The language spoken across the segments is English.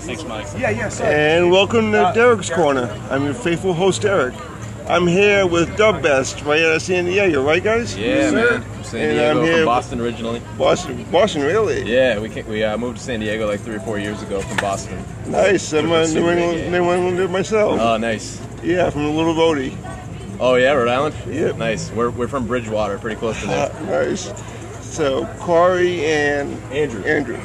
Thanks, Mike. Yeah, yeah. So, And welcome to Derek's Corner. I'm your faithful host, Derek. I'm here with Dubbest right out of San Diego, right, guys? Yeah, sir. man. From San And I'm here- from Boston originally. Boston, Boston, really? Yeah, we came, we uh, moved to San Diego like three or four years ago from Boston. Nice. I'm a New England, New Englander myself. Oh, nice. yeah, from the Little Rhody. Oh yeah, Rhode Island. Yeah. Nice. We're, we're from Bridgewater, pretty close to Uh, there. nice. So, Corey and Andrew. Andrew.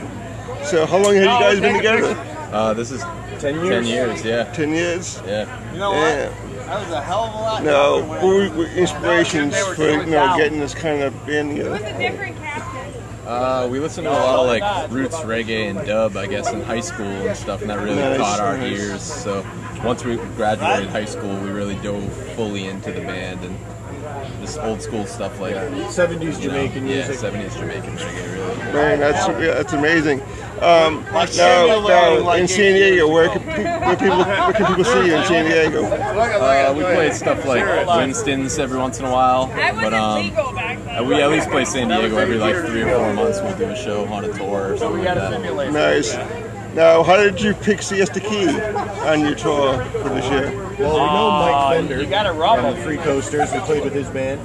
So, how long have you guys been together? Uh, this is ten years. ten years. Yeah, Ten years. yeah. You know Yeah. what? That was a hell of a lot. Now, tougher when were, were inspirations They were for you know down. getting this kind of band It was a different captain. Uh, we listened to a lot of like roots reggae and dub, I guess, in high school and stuff, and that really Nice, caught our nice. ears. So once we graduated high school, we really dove fully into the band and just old school stuff like Seventies you know, Jamaican yeah, music. 70s Jamaican reggae, really. Man, that's yeah, that's amazing. Um, now, now like in San Diego, where can, where people where can people see you in San Diego? Uh, we play stuff like Winston's every once in a while, but um, legal back then. we at least play San Diego every like three or four months. We'll do a show on a tour or something like that. Nice. Now, how did you pick Siesta Key on your tour for this year? Well, we know Mike Fender. you gotta rub from him. the Free Coasters. We played with his band.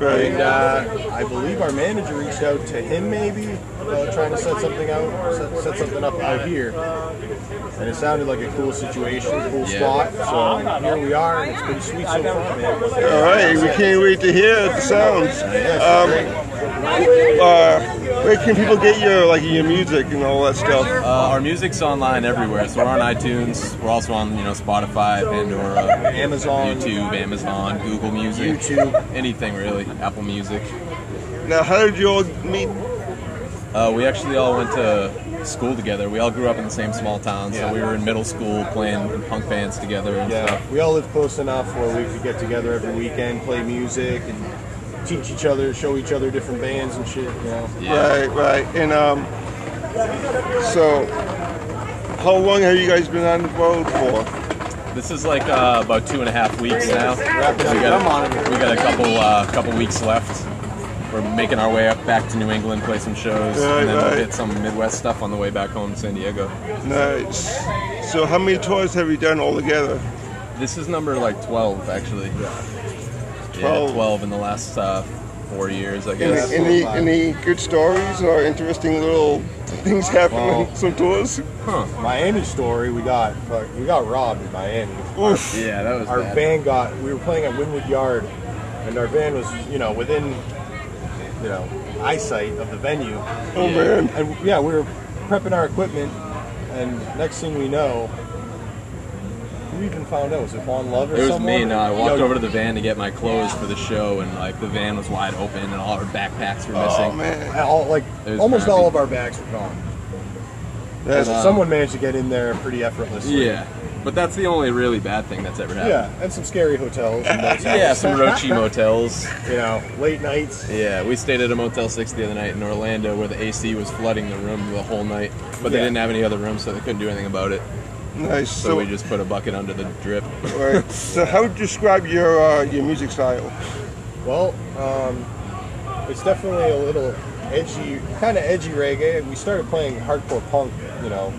Right. And uh, I believe our manager reached out to him, maybe, uh, trying to set something out, set, set something up out here. And it sounded like a cool situation, cool Yeah. spot. So here we are, and it's been sweet so far, man. All right, we can't wait to hear the sounds. Um, uh, where can people get your like your music and all that stuff? Uh, our music's online everywhere, so we're on iTunes. We're also on you know Spotify, Pandora, Amazon. YouTube, Amazon, Google Music, YouTube. anything really, Apple Music. Now, how did you all meet? Uh, we actually all went to school together. We all grew up in the same small town, so Yeah. we were in middle school playing in punk bands together and Yeah, stuff. we all lived close enough where we could get together every weekend, play music, and teach each other, show each other different bands and shit. You know. Yeah. Right, right. And um, so how long have you guys been on the road for? This is like uh, about two and a half weeks now. We Wrapping up. got, we got a couple uh, couple weeks left. We're making our way up back to New England, play some shows, Right, and then right. we'll hit some Midwest stuff on the way back home to San Diego. Nice. So how many tours have you done altogether? This is number like 12, actually. Yeah, 12. 12 in the last uh, four years, I guess. any, any good stories or interesting little things happen Well- on some tours? Huh. Miami story, we got fuck, we got robbed in Miami. Oof. Yeah, that was Our bad. van got we were playing at Wynwood Yard, and our van was you know within you know eyesight of the venue, Oh Yeah. man. and yeah we were prepping our equipment, and next thing we know. Who even found out? Was it Vaughn Love or something? It was someone? me. No, I walked Yo, over to the van to get my clothes for the show, and like the van was wide open, and all our backpacks were missing. Oh man. all like almost crappy. all of our bags were gone. That's Uh, Someone managed to get in there pretty effortlessly. Yeah, but that's the only really bad thing that's ever happened. Yeah, and some scary hotels. And motels. Yeah, some roachy motels. you know, late nights. Yeah, we stayed at a Motel 6 the other night in Orlando where the AC was flooding the room the whole night, but they Yeah. didn't have any other rooms, so they couldn't do anything about it. nice. So, So, we just put a bucket under the drip. right. so how would you describe your uh, your music style? Well, um, it's definitely a little edgy, kind of edgy reggae. We started playing hardcore punk, you know,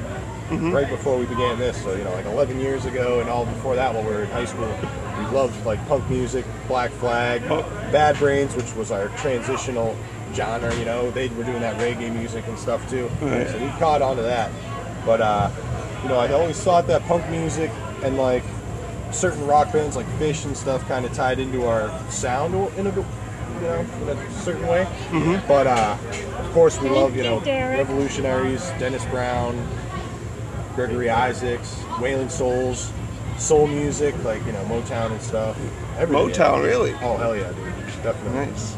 right before we began this. So you know, like 11 years ago, and all before that, while we were in high school, we loved like punk music, Black Flag, Bad Brains, which was our transitional genre. You know, they were doing that reggae music and stuff too. Right. So we caught on to that. But uh, you know, I always thought that punk music and like certain rock bands like Phish and stuff kind of tied into our sound in a you know in a certain way. But uh, of course, we love you you, know revolutionaries, Dennis Brown, Gregory Isaacs, Wailing Souls, soul music like you know Motown and stuff. Everything. Motown, really? Oh hell yeah, dude, definitely. Nice.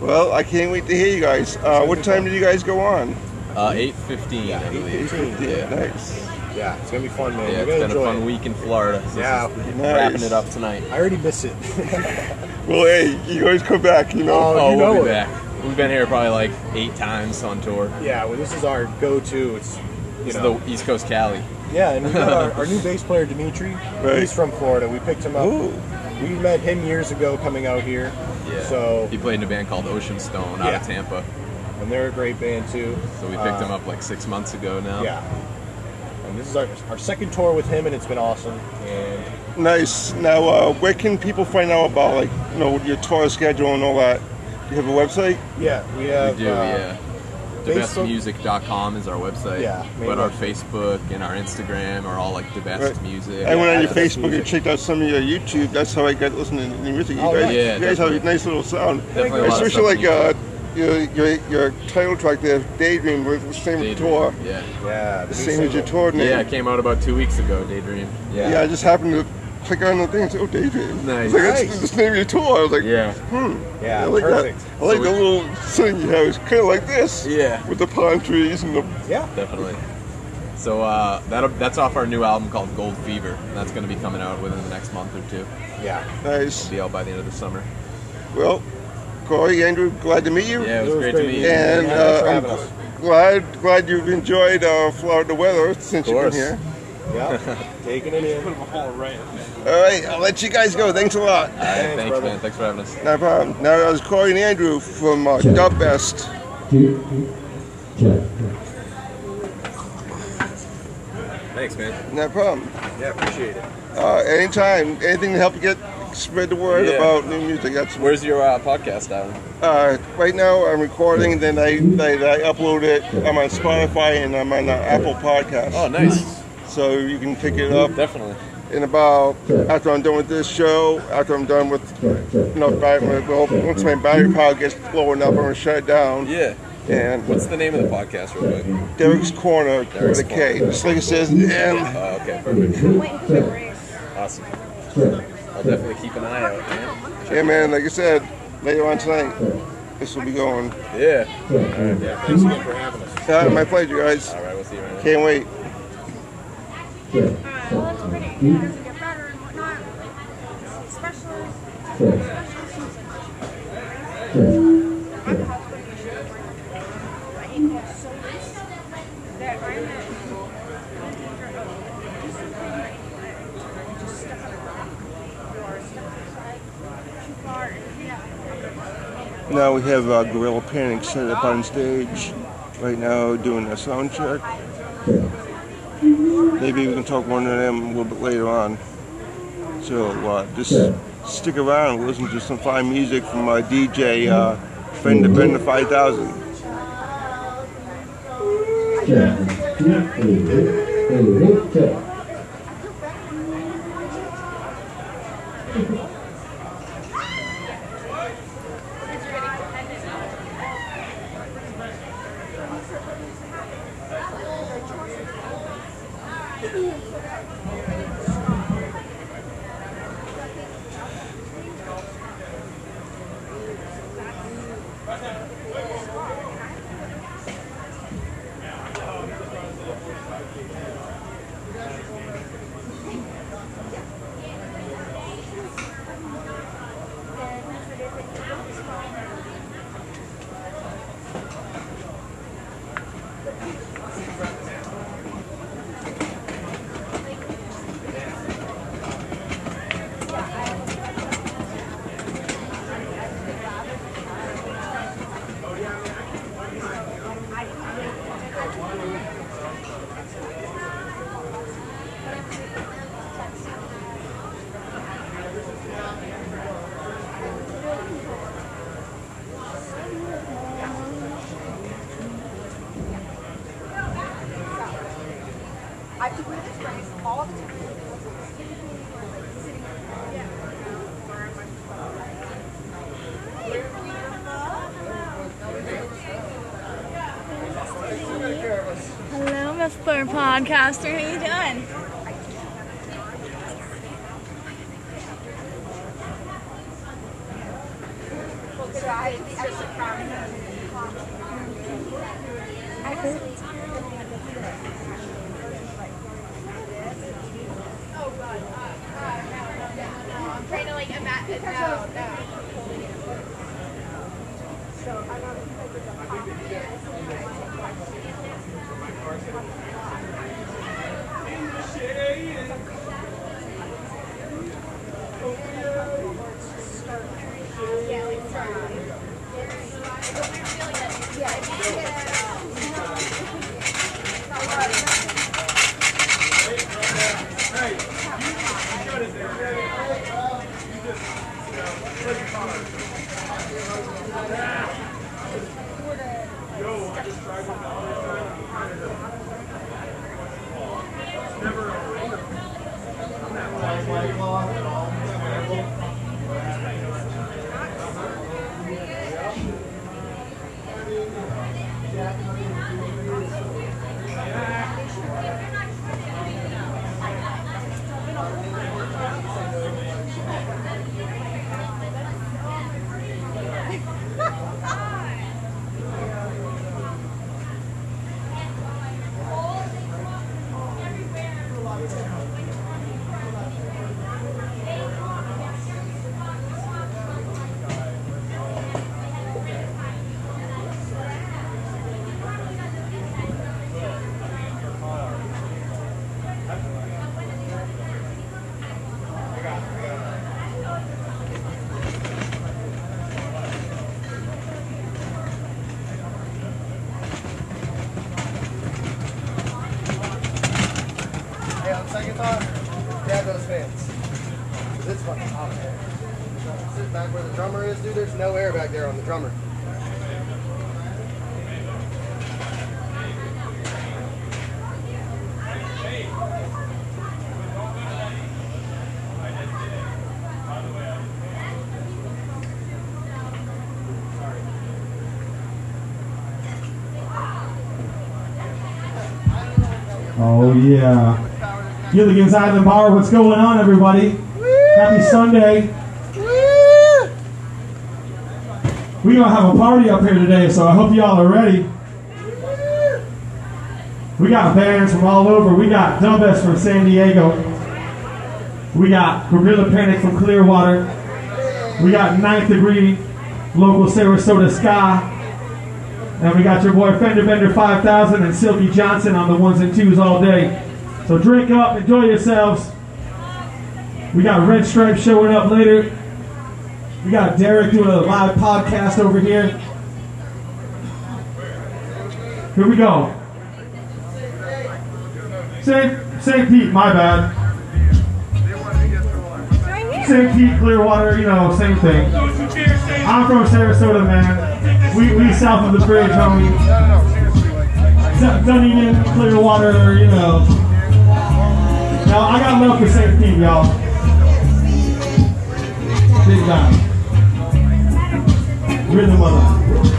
Well, I can't wait to hear you guys. Uh, what time did you guys go on? Uh, 8.15, I believe. 8:15. Yeah. Nice. Yeah, it's gonna be fun, man. Yeah, You're it's gonna been a fun it. week in Florida. So Yeah. this is Nice. wrapping it up tonight. I already miss it. Well, hey, you guys come back, you know. Oh, Oh, you we'll know be it. back. We've been here probably like eight times on tour. yeah, well, this is our go-to. It's you This is know, the East Coast Cali. yeah, and we got our, our new bass player Dimitri. Right. He's from Florida. We picked him up. Ooh. We met him years ago coming out here. Yeah. So he played in a band called Ocean Stone out Yeah. of Tampa. and they're a great band too. So we picked Uh, him up like six months ago now. Yeah. And this is our, our second tour with him, and it's been awesome. And Nice. Now, uh, where can people find out about like you know your tour schedule and all that? Do you have a website? yeah, we have. We do, uh, yeah. Facebook- TheBestMusic.com is our website. Yeah, But our. Facebook and our Instagram are all like the best Right. music. I went on your that's Facebook and checked out some of your YouTube. That's how I got listening to the music. You Oh, guys, nice. Yeah, you guys have a nice little sound. Definitely a lot of Especially like uh, your, your your title track there, Daydream, with the same Daydream. tour, Yeah. yeah, the same as your tour name. Yeah, it came out about two weeks ago, Daydream. Yeah. Yeah, I just happened to click on the thing and say, oh, Daydream. Nice. It's like, that's Nice. the name of your tour. I was like, Yeah. Hmm. Yeah, I like perfect. that. I like So the we- little thing you have. It's kind of like this. Yeah. With the palm trees and the. Yeah, Definitely. So uh, that that's off our new album called Gold Fever, and that's going to be coming out within the next month or two. yeah. Nice. Be out by the end of the summer. Well, Corey, Andrew, glad to meet you. Yeah, it was, It was great, great to meet you. meeting you. And Yeah, uh, I'm glad glad you've enjoyed uh, Florida weather since you've been here. Yeah, taking it in. Put them all right. All right, I'll let you guys go. Thanks a lot. All right, Thanks, thanks, man. Thanks for having us. No problem. Now that was Corey and Andrew from uh, Dubbest. Thanks, man. No problem. Yeah, appreciate it. Uh, anytime, anything to help you get spread the word Yeah. about new music. That's Where's your uh, podcast out? uh, right now. I'm recording, then I, I I upload it. I'm on Spotify and I'm on uh, Apple Podcasts. Oh, nice. So you can pick it up Definitely. in about after I'm done with this show. After I'm done with enough battery, well, once my battery power gets low enough, I'm gonna shut it down. Yeah. And What's the name of the podcast, real quick? Derek's Corner Derek's with a K, just like it says. And Oh, okay, perfect. Awesome. I'll definitely keep an eye out, man. yeah, man, like I said, later on tonight, this will be going. Yeah. All right, Yeah, thanks again for having us. Uh, my pleasure, guys. All right, we'll see you around. Can't wait. Well, that's pretty. As you get better and whatnot, especially, especially since I'm a house pretty sure I eat more sodas that I'm at in danger of do something like just step on a rock or step outside too far. and Yeah. Now we have uh, Gorilla Panic set up on stage right now doing a sound check. Maybe we can talk one of them a little bit later on. So uh, just stick around and listen to some fine music from my DJ uh, Fender Bender 5000. I could wear this dress all the time. Hello, Mr. Podcaster. How drummer. Oh yeah. Gilligan's Island Bar, what's going on everybody? Happy Sunday. We're gonna have a party up here today, so I hope y'all are ready. We got bands from all over. We got Dubbest from San Diego. We got Gorilla Panic from Clearwater. We got Ninth Degree, local Sarasota Ska. And we got your boy Fender Bender 5000 and Silky Johnson on the ones and twos all day. So drink up, enjoy yourselves. We got Red Stripe showing up later. We got Derek doing a live podcast over here. Here we go. St. St. Pete, my bad. St. Pete, Clearwater, you know, same thing. I'm from Sarasota, man. We, we south of the bridge, homie. Dunedin, Clearwater, you know. Now, I got love for St. Pete, y'all. Big time. Rhythm of life.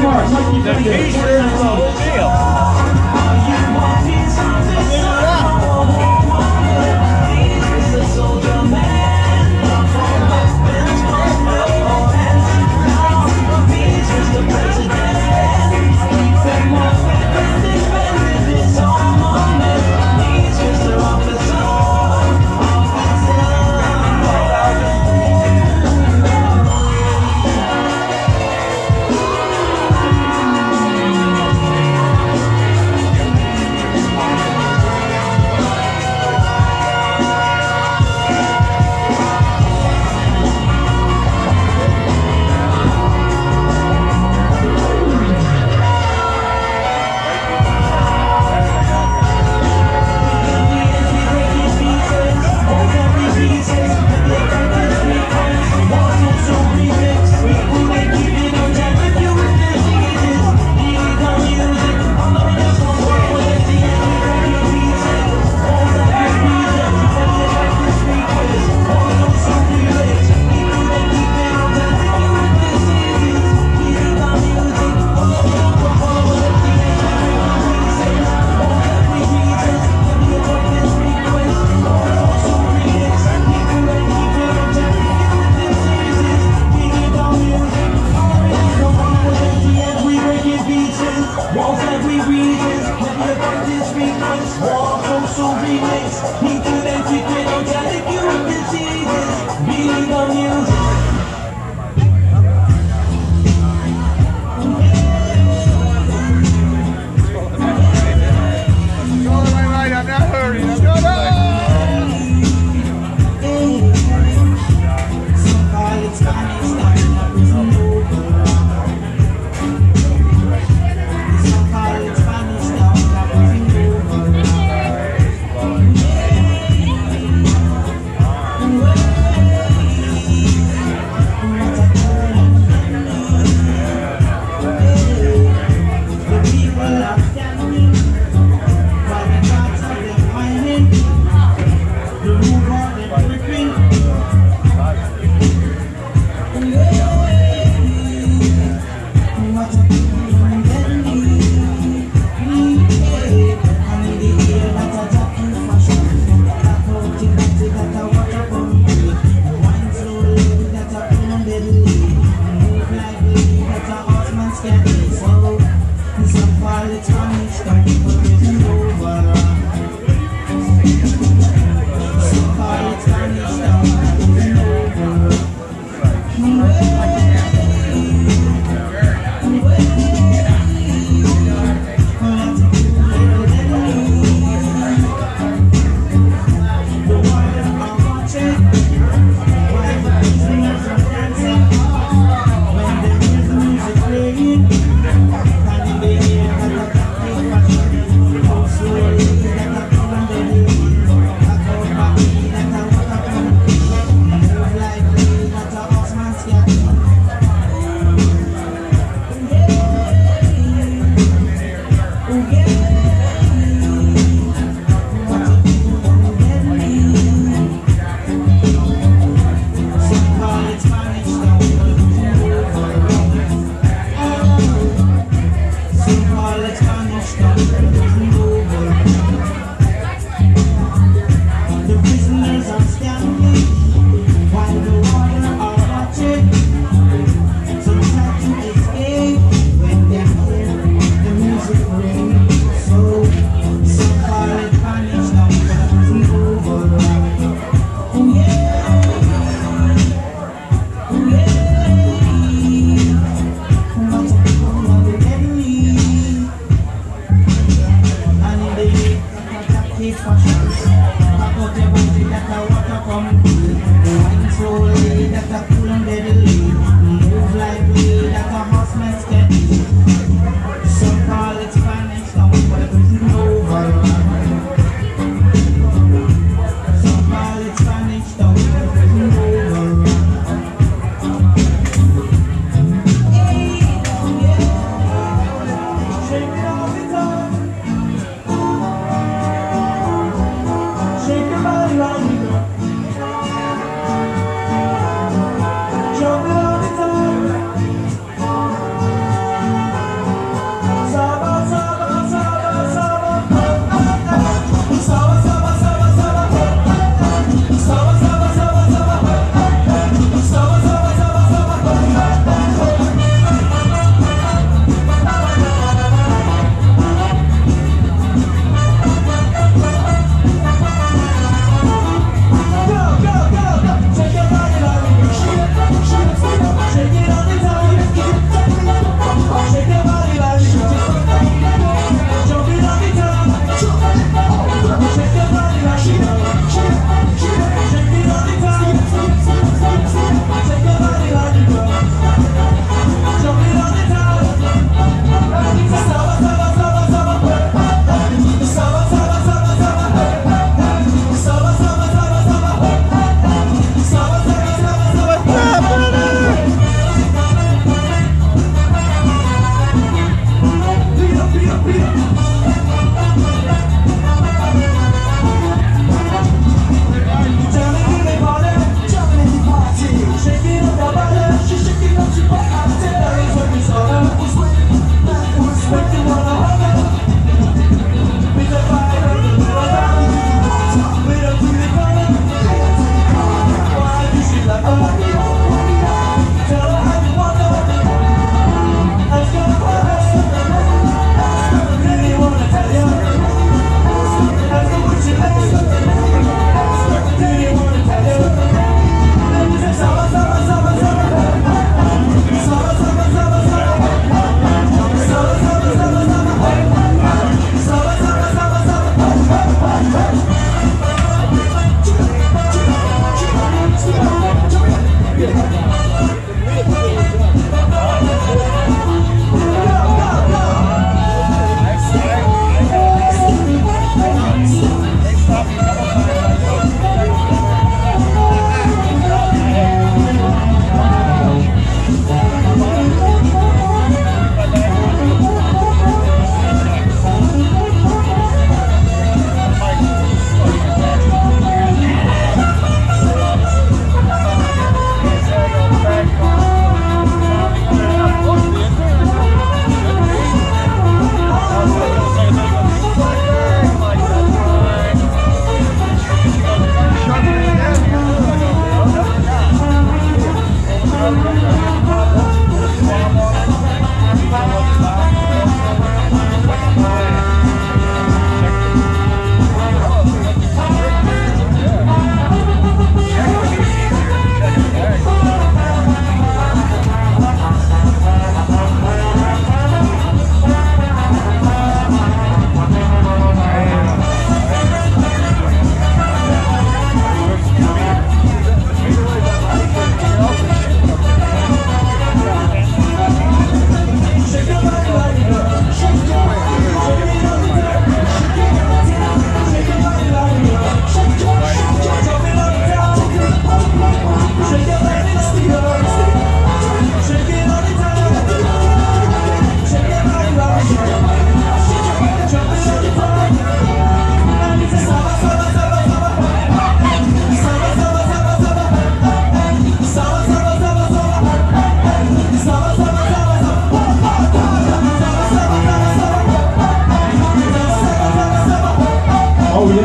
Is the whole deal.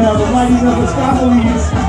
Oh yeah, the lighting of the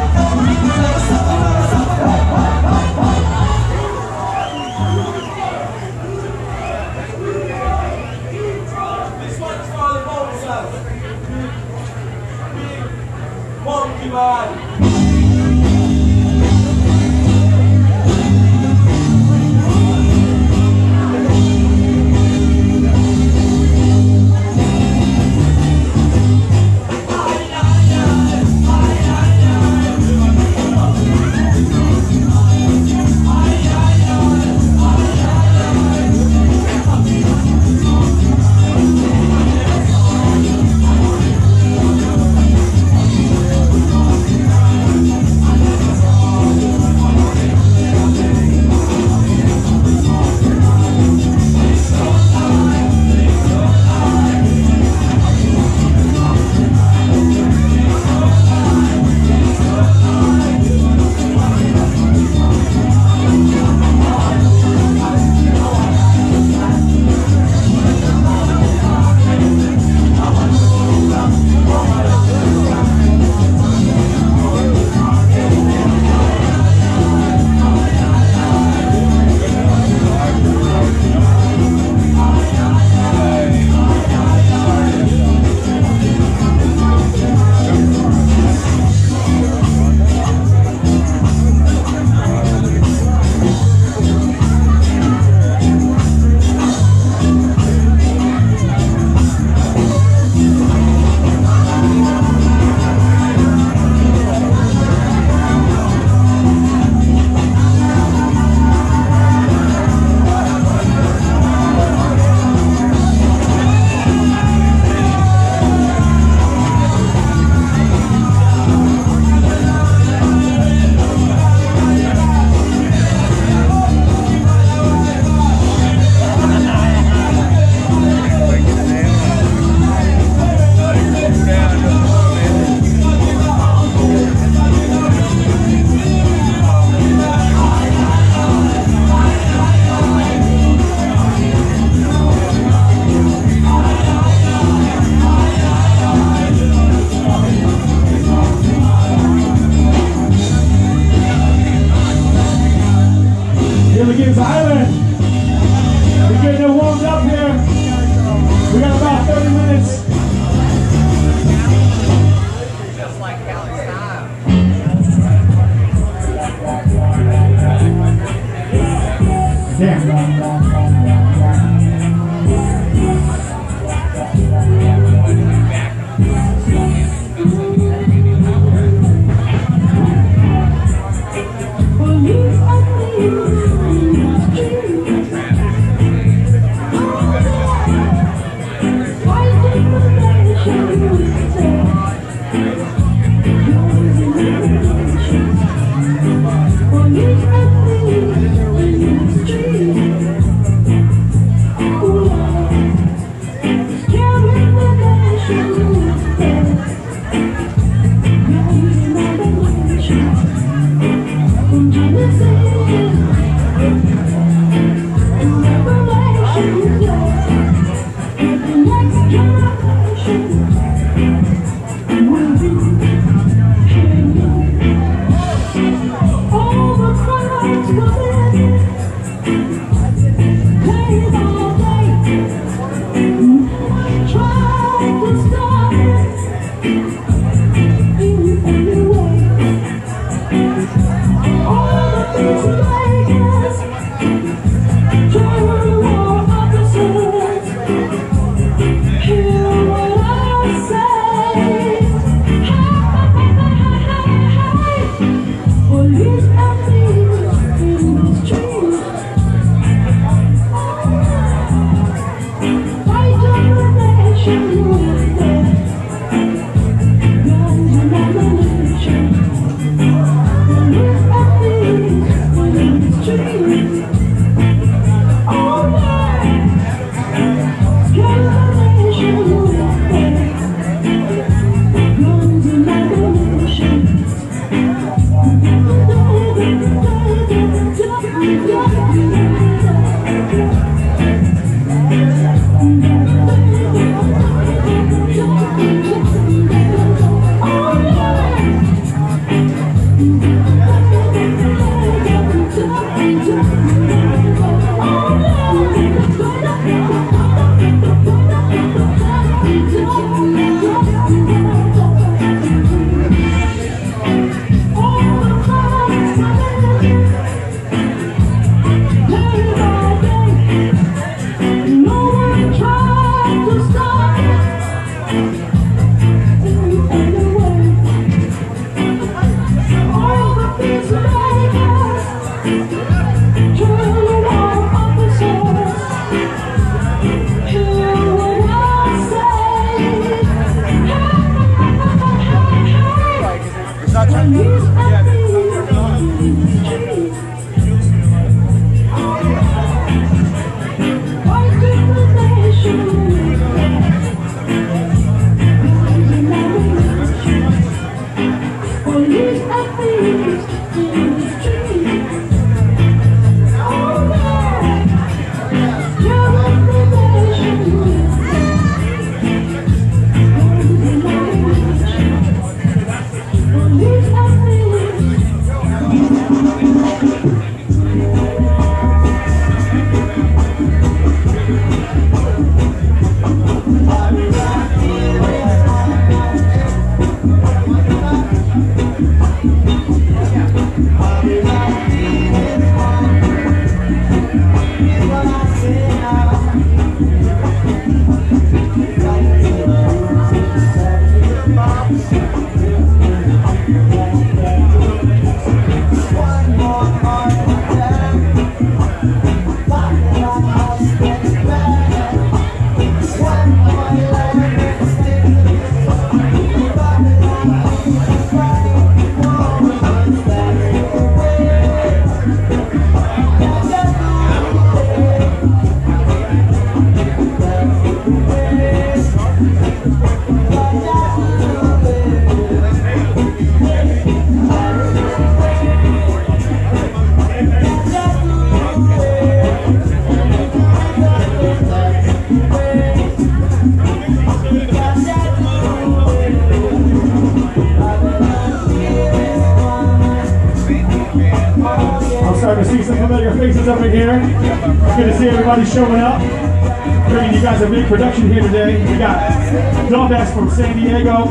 Diego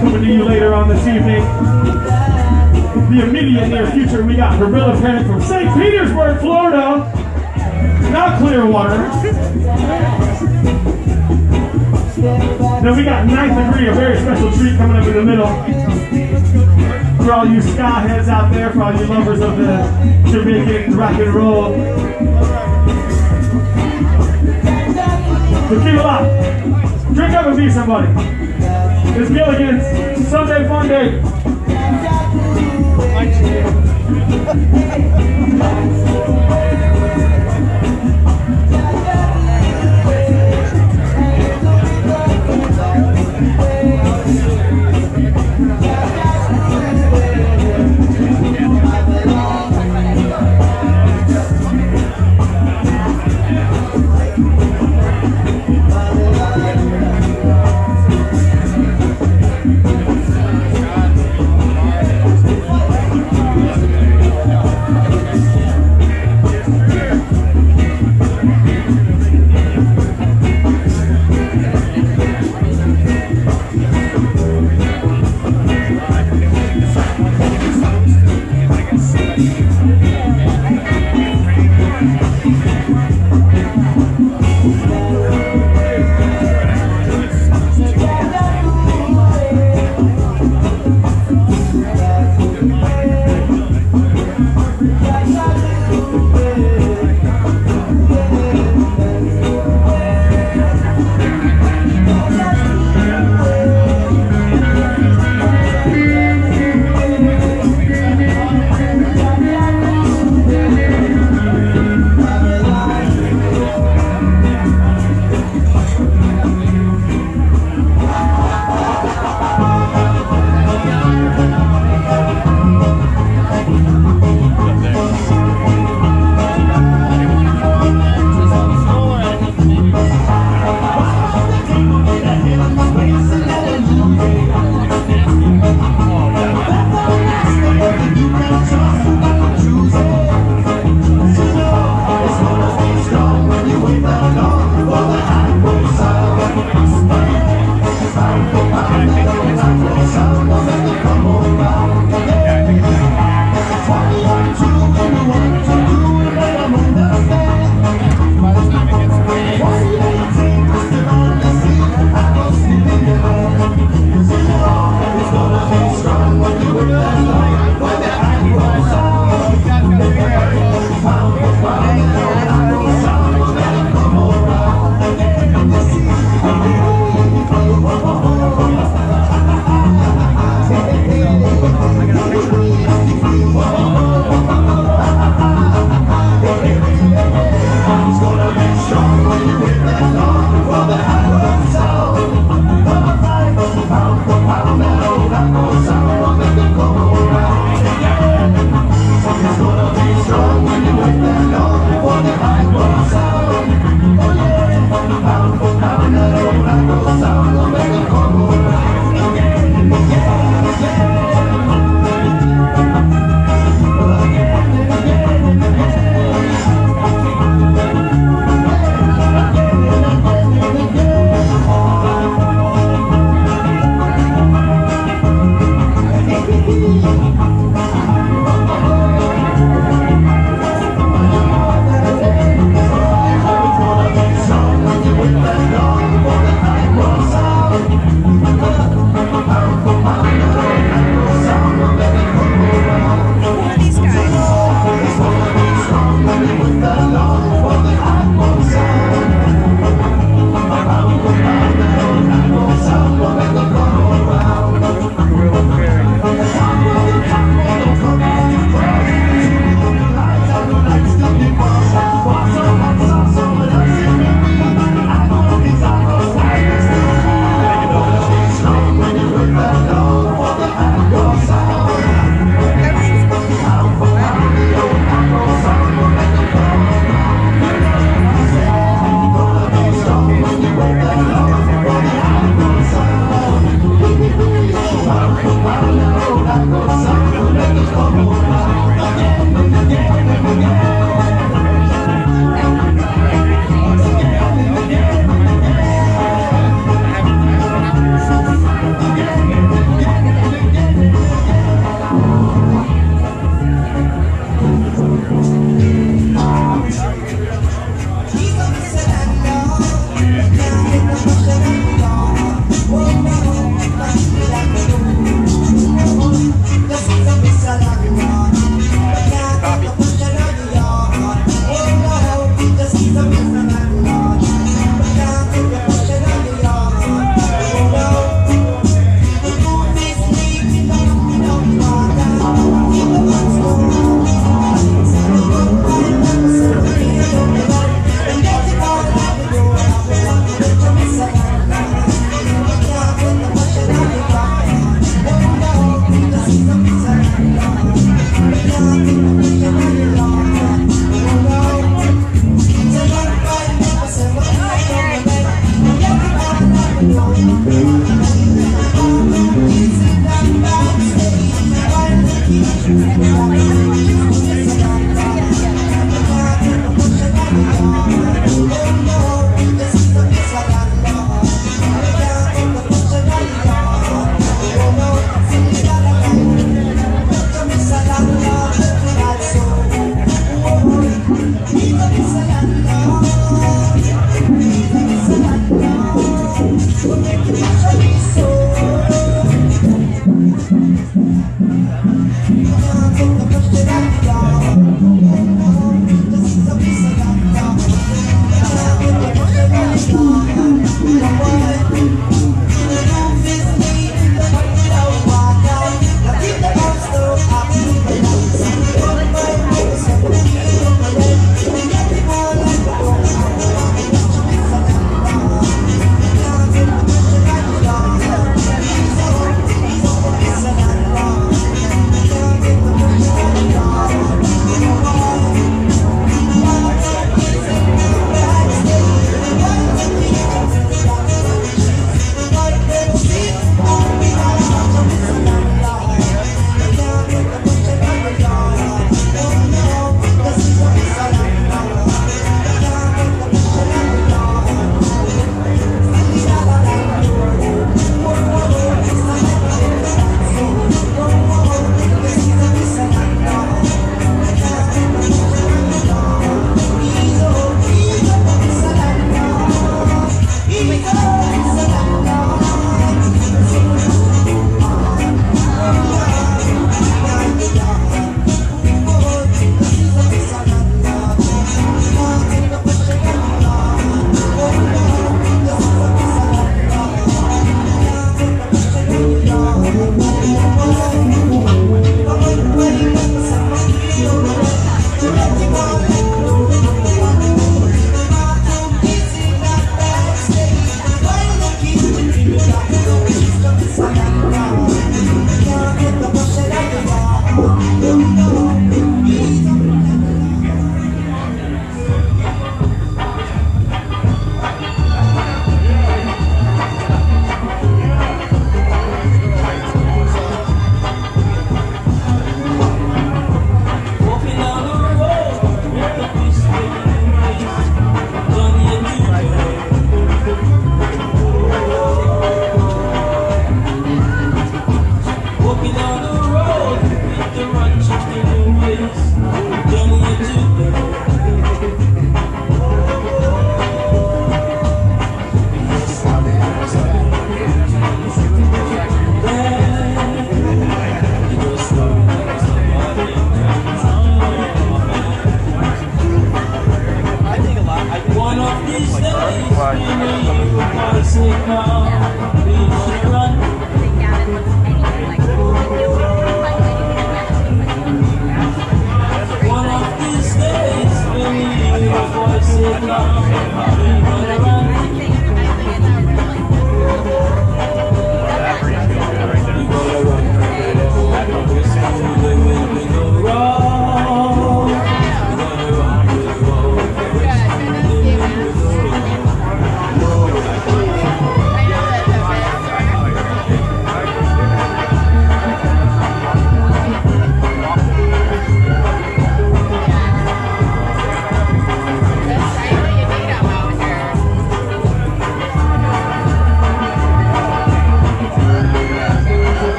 coming to you later on this evening. The immediate near future, we got Gorilla Panic from St. Petersburg, Florida. Not Clearwater. Then we got Ninth Degree, a very special treat coming up in the middle. For all you ska heads out there, for all you lovers of the Jamaican rock and roll. So keep it up. Drink up and be somebody. It's Gilligan's Sunday Fun Day.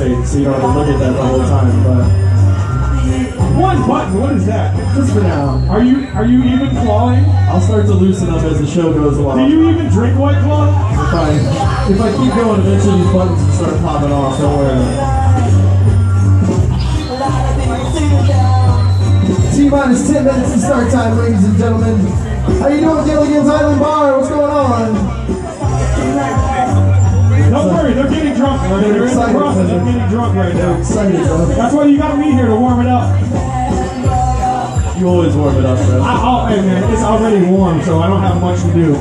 sake, so you don't have to look at that the whole time. But one button, what is that? Just for now. Are you are you even clawing? I'll start to loosen up as the show goes along. Do you even drink White Claw? If I if I keep going, eventually these buttons will start popping off. Don't worry. T minus 10 minutes to start time, ladies and gentlemen. Drunk right now. Excited, bro. That's why you got me here to warm it up. You always warm it up, bro. I, I'll, hey man, it's already warm, so I don't have much to do.